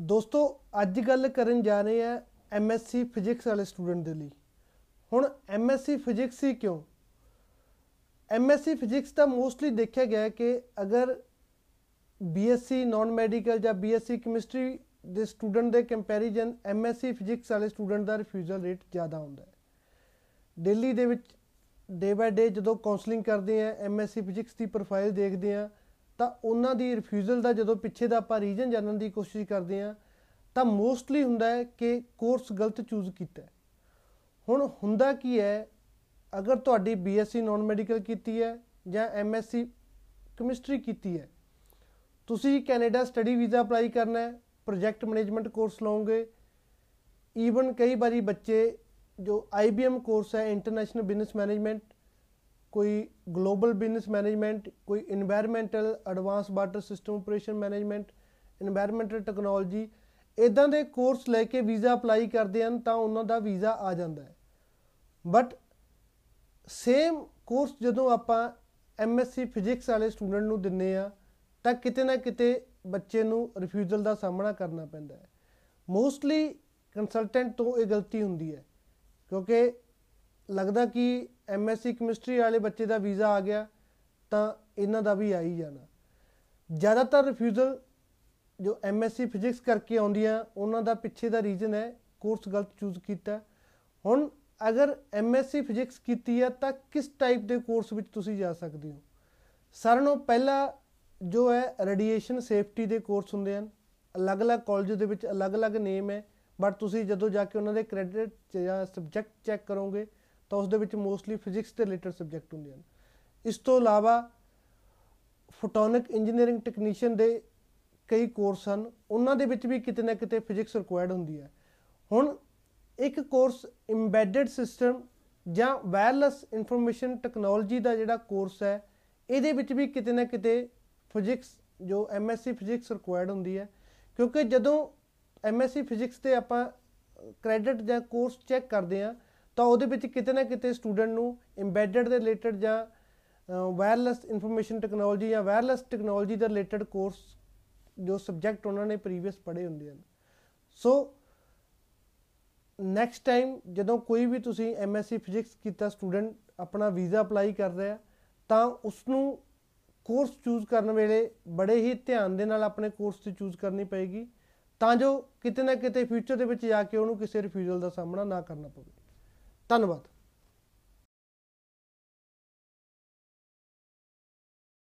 ਦੋਸਤੋ, ਅੱਜ ਗੱਲ ਕਰਨ ਜਾ ਰਹੇ ਆ ਐਮਐਸਸੀ ਫਿਜ਼ਿਕਸ ਵਾਲੇ ਸਟੂਡੈਂਟ ਦੇ ਲਈ। ਹੁਣ ਐਮਐਸਸੀ ਫਿਜ਼ਿਕਸ ਹੀ ਕਿਉਂ? ਐਮਐਸਸੀ ਫਿਜ਼ਿਕਸ ਦਾ ਮੋਸਟਲੀ ਦੇਖਿਆ ਗਿਆ ਹੈ ਕਿ ਅਗਰ ਬੀਐਸਸੀ ਨਾਨ ਮੈਡੀਕਲ ਜਾਂ ਬੀਐਸਸੀ ਕੈਮਿਸਟਰੀ ਦੇ ਸਟੂਡੈਂਟ ਦੇ ਕੰਪੈਰੀਜ਼ਨ ਐਮਐਸਸੀ ਫਿਜ਼ਿਕਸ ਵਾਲੇ ਸਟੂਡੈਂਟ ਦਾ ਰਿਫਿਊਜ਼ਲ ਰੇਟ ਜ਼ਿਆਦਾ ਹੁੰਦਾ ਹੈ। ਦਿੱਲੀ ਦੇ ਵਿੱਚ ਡੇ ਬਾਏ ਡੇ ਜਦੋਂ ਕਾਉਂਸਲਿੰਗ ਕਰਦੇ ਆ ਐਮਐਸਸੀ ਫਿਜ਼ਿਕਸ ਦੀ ਪ੍ਰੋਫਾਈਲ ਦੇਖਦੇ ਆ ਤਾਂ ਉਹਨਾਂ ਦੀ ਰਿਫਿਊਜ਼ਲ ਦਾ ਜਦੋਂ ਪਿੱਛੇ ਦਾ ਆਪਾਂ ਰੀਜ਼ਨ ਜਾਣਨ ਦੀ ਕੋਸ਼ਿਸ਼ ਕਰਦੇ ਆ ਤਾਂ ਮੋਸਟਲੀ ਹੁੰਦਾ ਹੈ ਕਿ ਕੋਰਸ ਗਲਤ ਚੂਜ਼ ਕੀਤਾ ਹੈ। ਹੁਣ ਹੁੰਦਾ ਕੀ ਹੈ, ਅਗਰ ਤੁਹਾਡੀ ਬੀਐਸਸੀ ਨਾਨ ਮੈਡੀਕਲ ਕੀਤੀ ਹੈ ਜਾਂ ਐਮਐਸਸੀ ਕੈਮਿਸਟਰੀ ਕੀਤੀ ਹੈ, ਤੁਸੀਂ ਕੈਨੇਡਾ ਸਟੱਡੀ ਵੀਜ਼ਾ ਅਪਲਾਈ ਕਰਨਾ ਹੈ ਪ੍ਰੋਜੈਕਟ ਮੈਨੇਜਮੈਂਟ ਕੋਰਸ ਲਓਗੇ ਈਵਨ ਕਈ ਵਾਰੀ ਬੱਚੇ ਜੋ ਆਈਬੀਐਮ ਕੋਰਸ ਹੈ ਇੰਟਰਨੈਸ਼ਨਲ ਬਿਜ਼ਨਸ ਮੈਨੇਜਮੈਂਟ ਕੋਈ ਗਲੋਬਲ ਬਿਜ਼ਨਸ ਮੈਨੇਜਮੈਂਟ ਕੋਈ environmental advance water system operation management environmental technology ਇਦਾਂ ਦੇ ਕੋਰਸ ਲੈ ਕੇ ਵੀਜ਼ਾ ਅਪਲਾਈ ਕਰਦੇ ਹਨ ਤਾਂ ਉਹਨਾਂ ਦਾ ਵੀਜ਼ਾ ਆ ਜਾਂਦਾ ਹੈ। ਬਟ ਸੇਮ ਕੋਰਸ ਜਦੋਂ ਆਪਾਂ ਐਮਐਸਸੀ ਫਿਜ਼ਿਕਸ ਵਾਲੇ ਸਟੂਡੈਂਟ ਨੂੰ ਦਿੰਨੇ ਆ, ਤਾਂ ਕਿਤੇ ਨਾ ਕਿਤੇ ਬੱਚੇ ਨੂੰ ਰਿਫਿਊਜ਼ਲ ਦਾ ਸਾਹਮਣਾ ਕਰਨਾ ਪੈਂਦਾ ਹੈ। ਮੋਸਟਲੀ ਕੰਸਲਟੈਂਟ ਤੋਂ ਇਹ ਗਲਤੀ ਹੁੰਦੀ ਹੈ, ਕਿਉਂਕਿ ਲੱਗਦਾ ਕਿ ਐਮਐਸਸੀ ਕੈਮਿਸਟਰੀ ਵਾਲੇ ਬੱਚੇ ਦਾ ਵੀਜ਼ਾ ਆ ਗਿਆ, ਤਾਂ ਇਹਨਾਂ ਦਾ ਵੀ ਆ ਹੀ ਜਾਣਾ। ਜ਼ਿਆਦਾਤਰ ਰਿਫਿਊਜ਼ਲ ਜੋ ਐਮਐਸਸੀ ਫਿਜ਼ਿਕਸ ਕਰਕੇ ਆਉਂਦੀਆਂ, ਉਹਨਾਂ ਦਾ ਪਿੱਛੇ ਦਾ ਰੀਜ਼ਨ ਹੈ ਕੋਰਸ ਗਲਤ ਚੂਜ਼ ਕੀਤਾ। ਹੁਣ ਅਗਰ ਐਮਐਸਸੀ ਫਿਜ਼ਿਕਸ ਕੀਤੀ ਹੈ ਤਾਂ ਕਿਸ ਟਾਈਪ ਦੇ ਕੋਰਸ ਵਿੱਚ ਤੁਸੀਂ ਜਾ ਸਕਦੇ ਹੋ? ਸਾਰਿਆਂ ਨਾਲੋਂ ਪਹਿਲਾ ਜੋ ਹੈ ਰੇਡੀਏਸ਼ਨ ਸੇਫਟੀ ਦੇ ਕੋਰਸ ਹੁੰਦੇ ਹਨ। ਅਲੱਗ-ਅਲੱਗ ਕਾਲਜ ਦੇ ਵਿੱਚ ਅਲੱਗ-ਅਲੱਗ ਨੇਮ ਹੈ ਬਟ ਤੁਸੀਂ ਜਦੋਂ ਜਾ ਕੇ ਉਹਨਾਂ ਦੇ ਕ੍ਰੈਡਿਟ ਜਾਂ ਸਬਜੈਕਟ ਚੈੱਕ ਕਰੋਗੇ ਤਾਂ ਉਸ ਦੇ ਵਿੱਚ ਮੋਸਟਲੀ ਫਿਜ਼ਿਕਸ ਦੇ ਰਿਲੇਟਡ ਸਬਜੈਕਟ ਹੁੰਦੇ ਹਨ। ਇਸ ਤੋਂ ਇਲਾਵਾ ਫੋਟੋਨਿਕ ਇੰਜੀਨੀਅਰਿੰਗ ਟੈਕਨੀਸ਼ੀਅਨ ਦੇ ਕਈ ਕੋਰਸ ਹਨ। ਉਹਨਾਂ ਦੇ ਵਿੱਚ ਵੀ ਕਿਤੇ ਨਾ ਕਿਤੇ ਫਿਜ਼ਿਕਸ ਰਿਕੁਆਇਰਡ ਹੁੰਦੀ ਹੈ। ਹੁਣ ਇੱਕ ਕੋਰਸ ਇੰਬੈਡਡ ਸਿਸਟਮ ਜਾਂ ਵਾਇਰਲੈਸ ਇਨਫੋਰਮੇਸ਼ਨ ਟੈਕਨੋਲੋਜੀ ਦਾ ਜਿਹੜਾ ਕੋਰਸ ਹੈ, ਇਹਦੇ ਵਿੱਚ ਵੀ ਕਿਤੇ ਨਾ ਕਿਤੇ ਫਿਜ਼ਿਕਸ ਜੋ ਐਮਐਸਸੀ ਫਿਜ਼ਿਕਸ ਰਿਕੁਆਇਰਡ ਹੁੰਦੀ ਹੈ। ਕਿਉਂਕਿ ਜਦੋਂ ਐਮਐਸਸੀ ਫਿਜ਼ਿਕਸ ਤੇ ਆਪਾਂ ਕ੍ਰੈਡਿਟ ਜਾਂ ਕੋਰਸ ਚੈੱਕ ਕਰਦੇ ਆ ਤਾਂ ਉਹਦੇ ਵਿੱਚ ਕਿਤੇ ਨਾ ਕਿਤੇ ਸਟੂਡੈਂਟ ਨੂੰ ਇੰਬੈਡਡ ਦੇ ਰਿਲੇਟਡ ਜਾਂ ਵਾਇਰਲੈਸ ਇਨਫੋਰਮੇਸ਼ਨ ਟੈਕਨੋਲੋਜੀ ਜਾਂ ਵਾਇਰਲੈਸ ਟੈਕਨੋਲੋਜੀ ਦੇ ਰਿਲੇਟਡ ਕੋਰਸ ਜੋ ਸਬਜੈਕਟ ਉਹਨਾਂ ਨੇ ਪ੍ਰੀਵੀਅਸ ਪੜ੍ਹੇ ਹੁੰਦੇ ਹਨ। ਸੋ ਨੈਕਸਟ ਟਾਈਮ ਜਦੋਂ ਕੋਈ ਵੀ ਤੁਸੀਂ ਐਮਐਸਸੀ ਫਿਜ਼ਿਕਸ ਕੀਤਾ ਸਟੂਡੈਂਟ ਆਪਣਾ ਵੀਜ਼ਾ ਅਪਲਾਈ ਕਰ ਰਿਹਾ ਤਾਂ ਉਸ ਨੂੰ ਕੋਰਸ ਚੂਜ਼ ਕਰਨ ਵੇਲੇ ਬੜੇ ਹੀ ਧਿਆਨ ਦੇ ਨਾਲ ਆਪਣੇ ਕੋਰਸ ਤੇ ਚੂਜ਼ ਕਰਨੀ ਪਏਗੀ, ਤਾਂ ਜੋ ਕਿਤੇ ਨਾ ਕਿਤੇ ਫਿਊਚਰ ਦੇ ਵਿੱਚ ਜਾ ਕੇ ਉਹਨੂੰ ਕਿਸੇ ਰਿਫਿਊਜ਼ਲ ਦਾ ਸਾਹਮਣਾ ਨਾ ਕਰਨਾ ਪਵੇ। ਧੰਨਵਾਦ।